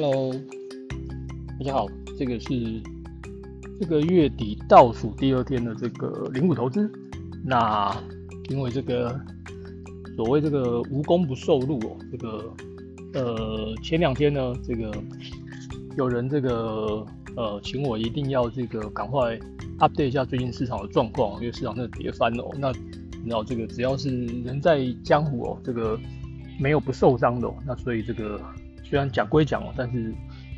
Hello，大家好，这个是这个月底倒数第二天的这个零股投资。那因为这个所谓这个无功不受禄哦，这个呃前两天呢，这个有人这个呃请我一定要这个赶快 update 一下最近市场的状况，因为市场真的跌翻了。那然后这个只要是人在江湖哦，这个没有不受伤的。哦那所以这个。虽然讲归讲哦，但是，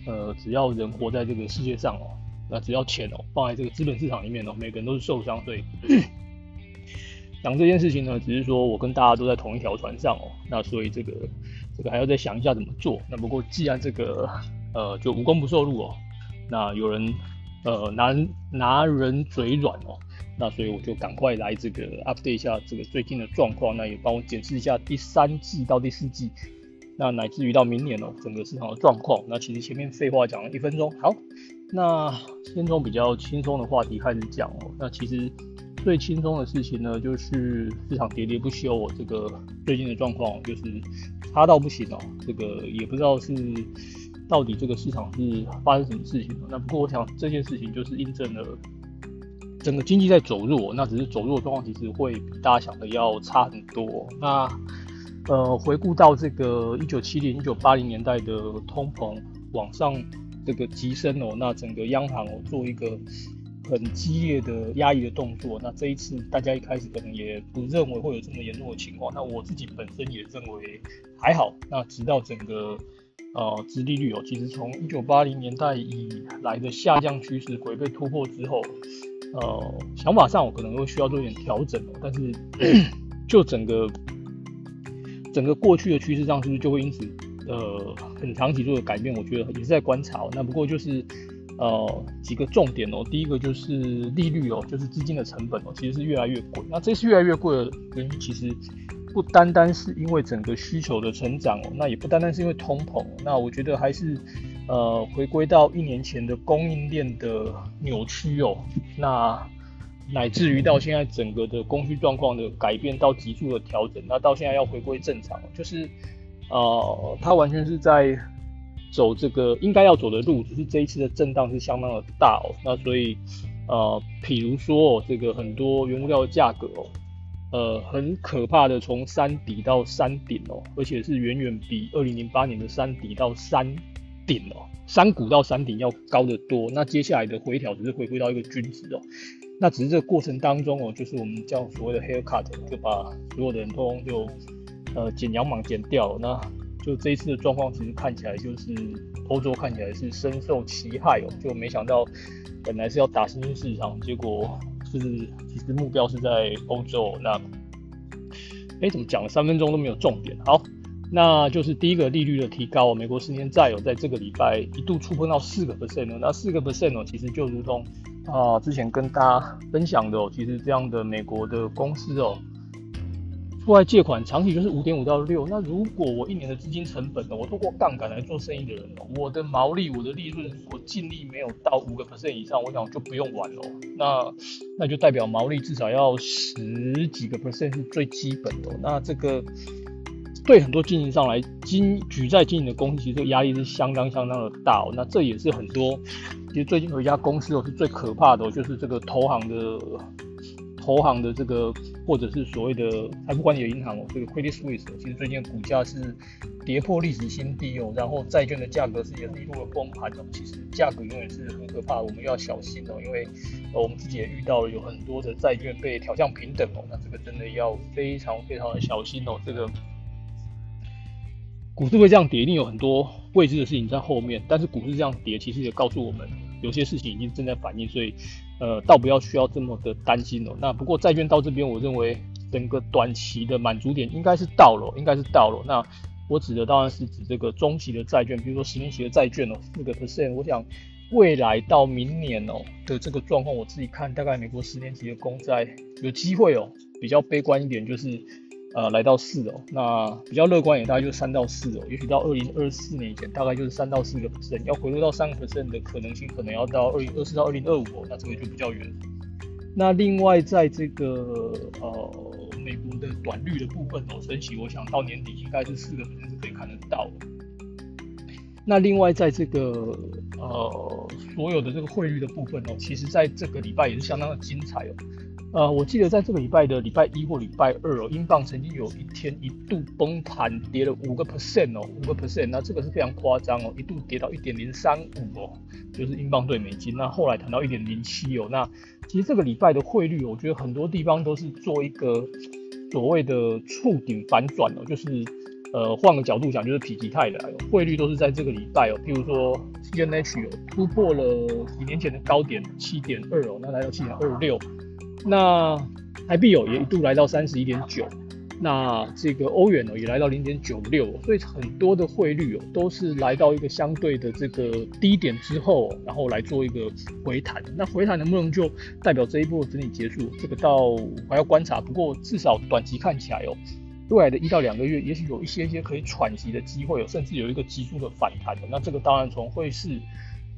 呃，只要人活在这个世界上哦，那只要钱哦放在这个资本市场里面哦，每个人都是受伤。所以 讲这件事情呢，只是说我跟大家都在同一条船上哦，那所以这个这个还要再想一下怎么做。那不过既然这个呃就无功不受禄哦，那有人呃拿拿人嘴软哦，那所以我就赶快来这个 update 一下这个最近的状况，那也帮我检视一下第三季到第四季。那乃至于到明年哦，整个市场的状况。那其实前面废话讲了一分钟，好，那先从比较轻松的话题开始讲哦。那其实最轻松的事情呢，就是市场喋喋不休哦。这个最近的状况就是差到不行哦。这个也不知道是到底这个市场是发生什么事情了。那不过我想这件事情就是印证了整个经济在走弱，那只是走弱的状况其实会比大家想的要差很多。那呃，回顾到这个一九七零、一九八零年代的通膨往上这个急升哦，那整个央行哦做一个很激烈的压抑的动作。那这一次大家一开始可能也不认为会有这么严重的情况，那我自己本身也认为还好。那直到整个呃，殖利率哦，其实从一九八零年代以来的下降趋势轨被突破之后，呃，想法上我可能会需要做一点调整哦，但是 就整个。整个过去的趋势上是不是就会因此呃很长期做的改变？我觉得也是在观察。那不过就是呃几个重点哦，第一个就是利率哦，就是资金的成本哦，其实是越来越贵。那这次越来越贵的原因，其实不单单是因为整个需求的成长哦，那也不单单是因为通膨。那我觉得还是呃回归到一年前的供应链的扭曲哦。那乃至于到现在整个的供需状况的改变到急速的调整，那到现在要回归正常，就是呃，它完全是在走这个应该要走的路，只是这一次的震荡是相当的大哦。那所以呃，譬如说哦，这个很多原物料的价格哦，呃，很可怕的从山底到山顶哦，而且是远远比二零零八年的山底到山顶哦，山谷到山顶要高得多。那接下来的回调只是回归到一个均值哦。那只是这个过程当中哦，就是我们叫所谓的 haircut，就把所有的人通就呃剪羊毛剪掉了。那就这一次的状况，其实看起来就是欧洲看起来是深受其害哦。就没想到本来是要打新兴市场，结果是其实目标是在欧洲。那哎，怎么讲了三分钟都没有重点？好，那就是第一个利率的提高，美国十年债有在这个礼拜一度触碰到四个 percent 哦。那四个 percent 哦，其实就如同啊，之前跟大家分享的哦，其实这样的美国的公司哦，出来借款长期就是五点五到六。那如果我一年的资金成本呢，我透过杠杆来做生意的人哦，我的毛利、我的利润，我净利没有到五个 percent 以上，我想就不用玩了。那那就代表毛利至少要十几个 percent 是最基本的。那这个对很多经营上来经举债经营的公司，其实这个压力是相当相当的大哦。那这也是很多。其实最近有一家公司哦，是最可怕的，就是这个投行的投行的这个，或者是所谓的财富管理的银行哦，这个 Credit Suisse，其实最近股价是跌破历史新低哦，然后债券的价格是也是一路的崩盘哦。其实价格永远是很可怕，我们要小心哦，因为我们自己也遇到了有很多的债券被调降平等哦，那这个真的要非常非常的小心哦，这个。股市会这样跌，一定有很多未知的事情在后面。但是股市这样跌，其实也告诉我们，有些事情已经正在反应，所以，呃，倒不要需要这么的担心哦。那不过债券到这边，我认为整个短期的满足点应该是到了，应该是到了。那我指的当然是指这个中期的债券，比如说十年期的债券哦，四个 percent。我想未来到明年哦的这个状况，我自己看大概美国十年期的公债有机会哦，比较悲观一点就是。呃，来到四哦，那比较乐观也大概就三到四哦，也许到二零二四年以前，大概就是三到四个 percent，要回落到三个 percent 的可能性，可能要到二零二四到二零二五哦，那这个就比较远。那另外在这个呃美国的短率的部分哦，升息，我想到年底应该是四个 percent 是可以看得到。那另外在这个呃所有的这个汇率的部分哦，其实在这个礼拜也是相当的精彩哦。呃，我记得在这个礼拜的礼拜一或礼拜二哦，英镑曾经有一天一度崩盘，跌了五个 percent 哦，五个 percent，那这个是非常夸张哦，一度跌到一点零三五哦，就是英镑对美金。那后来谈到一点零七哦，那其实这个礼拜的汇率，我觉得很多地方都是做一个所谓的触顶反转哦，就是呃换个角度讲，就是否极泰来，汇率都是在这个礼拜哦，譬如说 C N H 有突破了几年前的高点七点二哦，那来到七点二六。那台币哦也一度来到三十一点九，那这个欧元哦也来到零点九六，所以很多的汇率哦都是来到一个相对的这个低点之后，然后来做一个回弹。那回弹能不能就代表这一波整理结束？这个倒还要观察。不过至少短期看起来哦，未来的一到两个月，也许有一些些可以喘息的机会哦，甚至有一个急速的反弹的。那这个当然从汇市。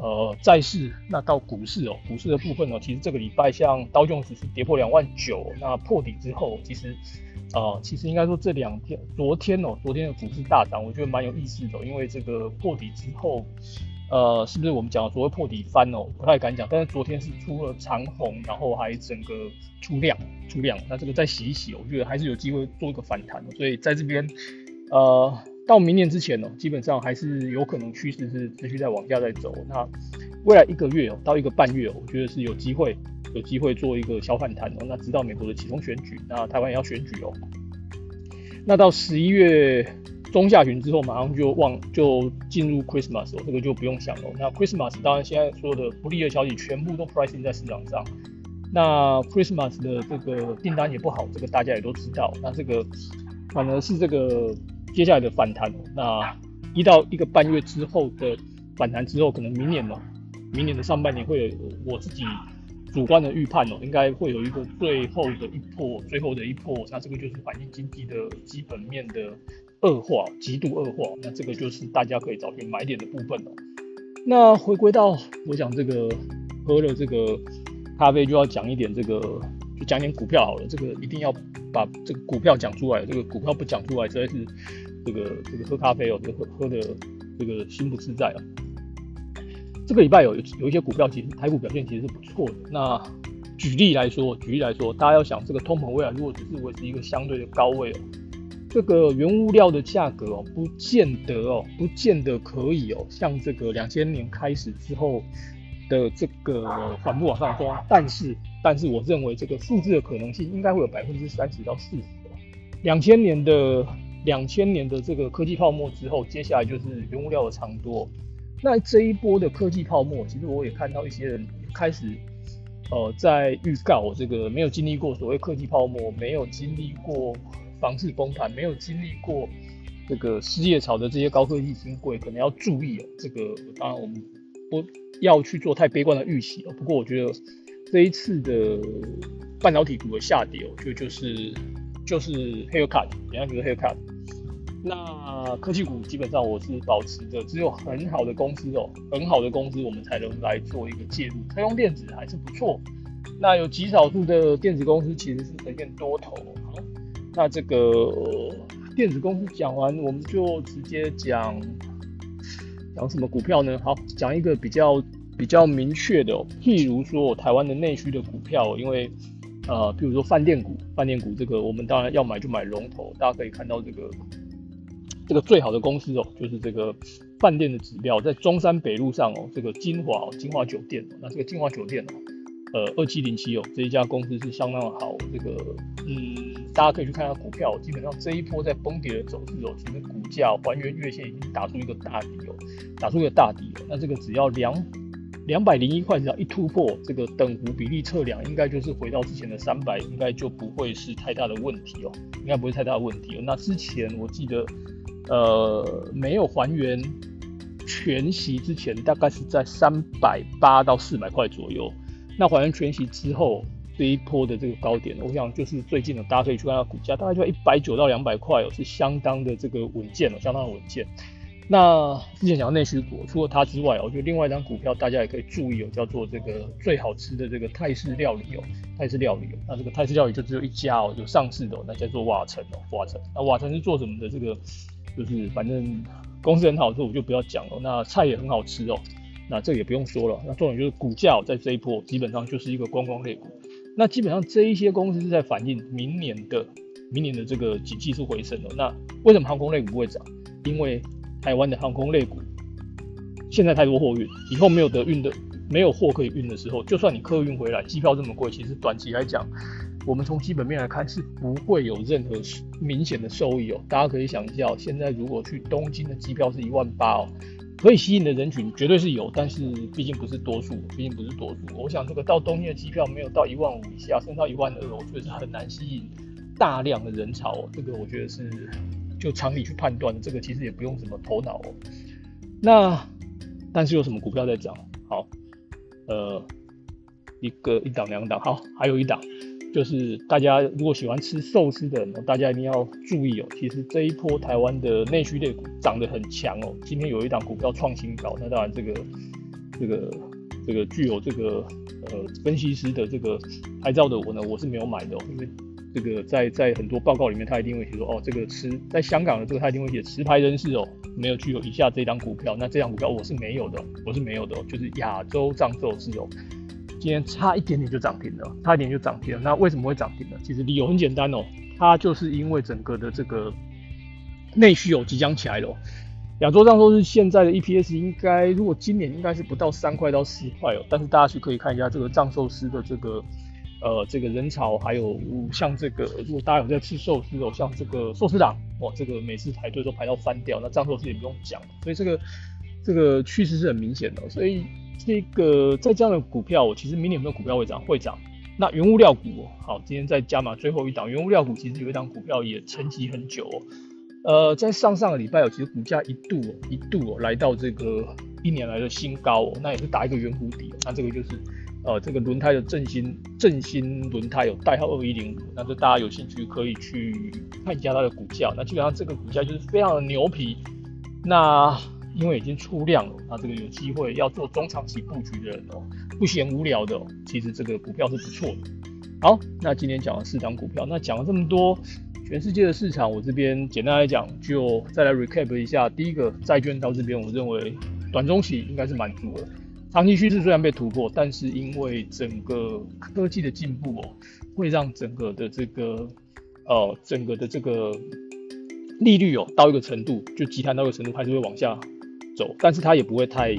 呃，债市那到股市哦，股市的部分哦，其实这个礼拜像刀琼斯是跌破两万九，那破底之后，其实呃，其实应该说这两天，昨天哦，昨天的股市大涨，我觉得蛮有意思的，因为这个破底之后，呃，是不是我们讲所谓破底翻哦，不太敢讲，但是昨天是出了长红，然后还整个出量出量，那这个再洗一洗，我觉得还是有机会做一个反弹，所以在这边呃。到明年之前呢，基本上还是有可能趋势是持续在往下在走。那未来一个月哦，到一个半月哦，我觉得是有机会，有机会做一个小反弹哦。那直到美国的启动选举，那台湾也要选举哦。那到十一月中下旬之后，马上就往就进入 Christmas 哦，这个就不用想了。那 Christmas 当然现在所有的不利的消息全部都 pricing 在市场上。那 Christmas 的这个订单也不好，这个大家也都知道。那这个反而是这个。接下来的反弹，那一到一个半月之后的反弹之后，可能明年哦，明年的上半年会有我自己主观的预判哦，应该会有一个最后的一波，最后的一波，那这个就是反映经济的基本面的恶化，极度恶化，那这个就是大家可以找寻买点的部分了。那回归到我讲这个喝了这个咖啡就要讲一点这个，讲点股票好了，这个一定要把这个股票讲出来，这个股票不讲出来实在是。这个这个喝咖啡哦，这个喝喝的这个心不自在啊。这个礼拜有有一些股票，其实台股表现其实是不错的。那举例来说，举例来说，大家要想这个通膨未来如果只是维持一个相对的高位哦，这个原物料的价格哦，不见得哦，不见得可以哦，像这个两千年开始之后的这个缓步往上升。但是，但是我认为这个复制的可能性应该会有百分之三十到四十。两千年的。两千年的这个科技泡沫之后，接下来就是原物料的长多。那这一波的科技泡沫，其实我也看到一些人开始，呃，在预告这个没有经历过所谓科技泡沫，没有经历过房市崩盘，没有经历过这个失业潮的这些高科技新贵，可能要注意哦。这个当然我们不要去做太悲观的预期哦。不过我觉得这一次的半导体股的下跌，哦，就就是就是黑 a 卡，怎样就是黑 a 卡。那科技股基本上我是保持着，只有很好的公司哦，很好的公司我们才能来做一个介入。车用电子还是不错，那有极少数的电子公司其实是呈现多头。好，那这个电子公司讲完，我们就直接讲讲什么股票呢？好，讲一个比较比较明确的，譬如说台湾的内需的股票，因为呃，譬如说饭店股，饭店股这个我们当然要买就买龙头，大家可以看到这个。这个最好的公司哦，就是这个饭店的指标，在中山北路上哦，这个金华金华酒店哦，那这个金华酒店哦，呃，二七零七哦，这一家公司是相当的好，这个嗯，大家可以去看下股票，基本上这一波在崩跌的走势哦，其实股价还原月线已经打出一个大底哦，打出一个大底哦，那这个只要两两百零一块只要一突破这个等幅比例测量，应该就是回到之前的三百，应该就不会是太大的问题哦，应该不会太大的问题哦。那之前我记得。呃，没有还原全息之前，大概是在三百八到四百块左右。那还原全息之后，这一波的这个高点，我想就是最近的，大家可以去看它股价，大概就一百九到两百块哦，是相当的这个稳健了，相当的稳健。那之前讲到内需股，除了它之外，我觉得另外一张股票大家也可以注意哦，叫做这个最好吃的这个泰式料理哦，泰式料理哦。那这个泰式料理就只有一家哦，就上市的，那叫做瓦城哦，瓦城。那瓦城是做什么的？这个就是反正公司很好，做我就不要讲了。那菜也很好吃哦，那这也不用说了。那重点就是股价在这一波基本上就是一个观光类股。那基本上这一些公司是在反映明年的明年的这个景气是回升的。那为什么航空类股不会涨？因为台湾的航空类股现在太多货运，以后没有得运的，没有货可以运的时候，就算你客运回来，机票这么贵，其实短期来讲，我们从基本面来看是不会有任何明显的收益哦。大家可以想一下，现在如果去东京的机票是一万八哦。可以吸引的人群绝对是有，但是毕竟不是多数，毕竟不是多数。我想这个到东京的机票没有到一万五以下，升到一万二，我觉得是很难吸引大量的人潮。这个我觉得是就常理去判断的，这个其实也不用什么头脑哦。那但是有什么股票在涨？好，呃，一个一档两档，好，还有一档。就是大家如果喜欢吃寿司的，大家一定要注意哦。其实这一波台湾的内需类股涨得很强哦。今天有一档股票创新高，那当然这个这个这个具有这个呃分析师的这个拍照的我呢，我是没有买的，因为这个在在很多报告里面他一定会写说哦，这个持在香港的这个他一定会写持牌人士哦，没有具有以下这张股票，那这张股票我是没有的，我是没有的，就是亚洲藏寿司哦。今天差一点点就涨停了，差一点就涨停了。那为什么会涨停呢？其实理由很简单哦，它就是因为整个的这个内需有即将起来了。亚洲上说是现在的 EPS 应该，如果今年应该是不到三块到四块哦。但是大家去可以看一下这个藏寿司的这个呃这个人潮，还有像这个如果大家有在吃寿司哦，像这个寿司党哇，这个每次排队都排到翻掉。那藏寿司也不用讲，所以这个这个趋势是很明显的，所以。这个在这样的股票，我其实明年有没有股票会涨？会涨。那原物料股，好，今天再加码最后一档原物料股，其实有一档股票也沉寂很久。呃，在上上个礼拜哦，其实股价一度一度哦来到这个一年来的新高哦，那也是打一个圆弧底。那这个就是呃这个轮胎的振兴振兴轮胎有代号二一零五，那这大家有兴趣可以去看一下它的股价。那基本上这个股价就是非常的牛皮。那因为已经出量了，那这个有机会要做中长期布局的人哦，不嫌无聊的哦，其实这个股票是不错的。好，那今天讲了四档股票，那讲了这么多，全世界的市场，我这边简单来讲，就再来 recap 一下。第一个债券到这边，我认为短中期应该是满足了，长期趋势虽然被突破，但是因为整个科技的进步哦，会让整个的这个呃整个的这个利率哦到一个程度，就集团到一个程度，还是会往下。走，但是它也不会太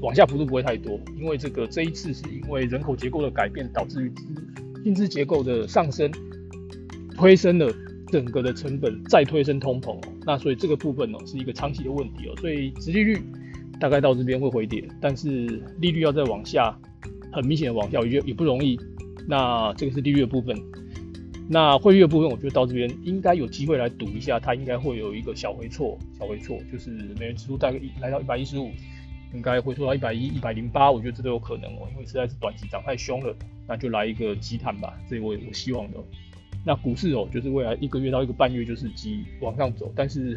往下幅度不会太多，因为这个这一次是因为人口结构的改变导致于薪资结构的上升，推升了整个的成本，再推升通膨哦，那所以这个部分呢是一个长期的问题哦，所以殖利率大概到这边会回跌，但是利率要再往下，很明显的往下，也也不容易，那这个是利率的部分。那汇率的部分，我觉得到这边应该有机会来赌一下，它应该会有一个小回错，小回错就是美元指数大概一来到一百一十五，应该会错到一百一、一百零八，我觉得这都有可能哦，因为实在是短期涨太凶了，那就来一个急弹吧，这我我希望的。那股市哦，就是未来一个月到一个半月就是急往上走，但是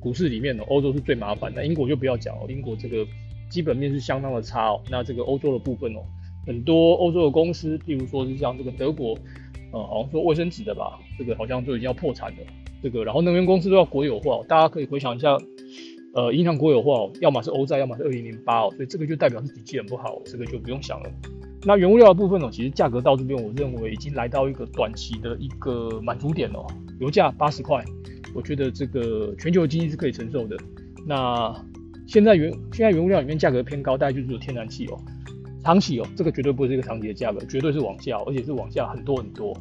股市里面呢，欧洲是最麻烦的，英国就不要讲哦，英国这个基本面是相当的差哦，那这个欧洲的部分哦，很多欧洲的公司，譬如说是像这个德国。呃，好像说卫生纸的吧，这个好像就已经要破产了。这个，然后能源公司都要国有化，大家可以回想一下，呃，银行国有化哦，要么是欧债，要么是二零零八哦，所以这个就代表是底气很不好，这个就不用想了。那原物料的部分呢，其实价格到这边，我认为已经来到一个短期的一个满足点了。油价八十块，我觉得这个全球经济是可以承受的。那现在原现在原物料里面价格偏高，大概就是天然气哦。长期哦，这个绝对不是一个长期的价格，绝对是往下，而且是往下很多很多。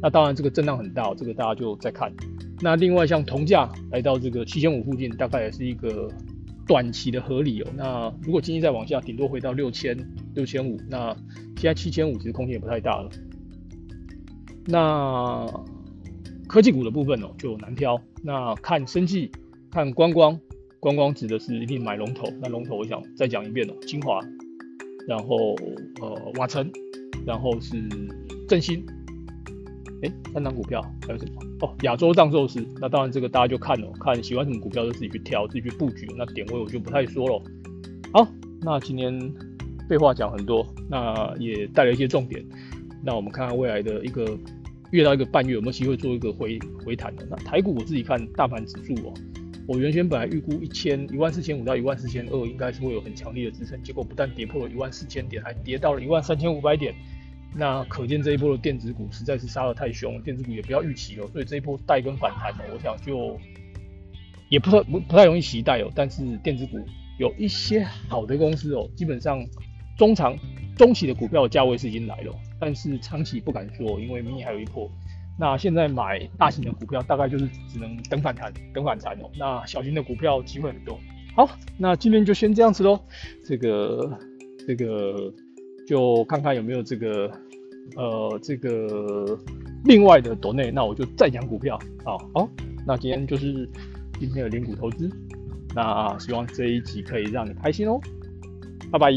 那当然这个震荡很大，这个大家就再看。那另外像铜价来到这个七千五附近，大概也是一个短期的合理哦。那如果经济再往下，顶多回到六千六千五，那现在七千五其实空间也不太大了。那科技股的部分哦就难挑，那看生技，看观光，观光指的是一定买龙头。那龙头我想再讲一遍哦，精华。然后呃瓦城，然后是振兴，哎三档股票还有什么？哦亚洲藏寿司，那当然这个大家就看了，看喜欢什么股票就自己去挑，自己去布局。那点位我就不太说了。好，那今天废话讲很多，那也带了一些重点。那我们看看未来的一个月到一个半月有没有机会做一个回回弹的。那台股我自己看大盘指数哦，我原先本来预估一千一万四千五到一万四千二应该是会有很强烈的支撑，结果不但跌破了一万四千点，还跌到了一万三千五百点。那可见这一波的电子股实在是杀得太凶，电子股也不要预期哦。所以这一波带跟反弹呢，我想就也不太不不太容易期待哦。但是电子股有一些好的公司哦，基本上中长中期的股票价位是已经来了，但是长期不敢说，因为明年还有一波。那现在买大型的股票，大概就是只能等反弹，等反弹哦。那小型的股票机会很多。好，那今天就先这样子喽。这个这个就看看有没有这个呃这个另外的朵内，那我就再讲股票。好，好，那今天就是今天的零股投资。那希望这一集可以让你开心哦。拜拜。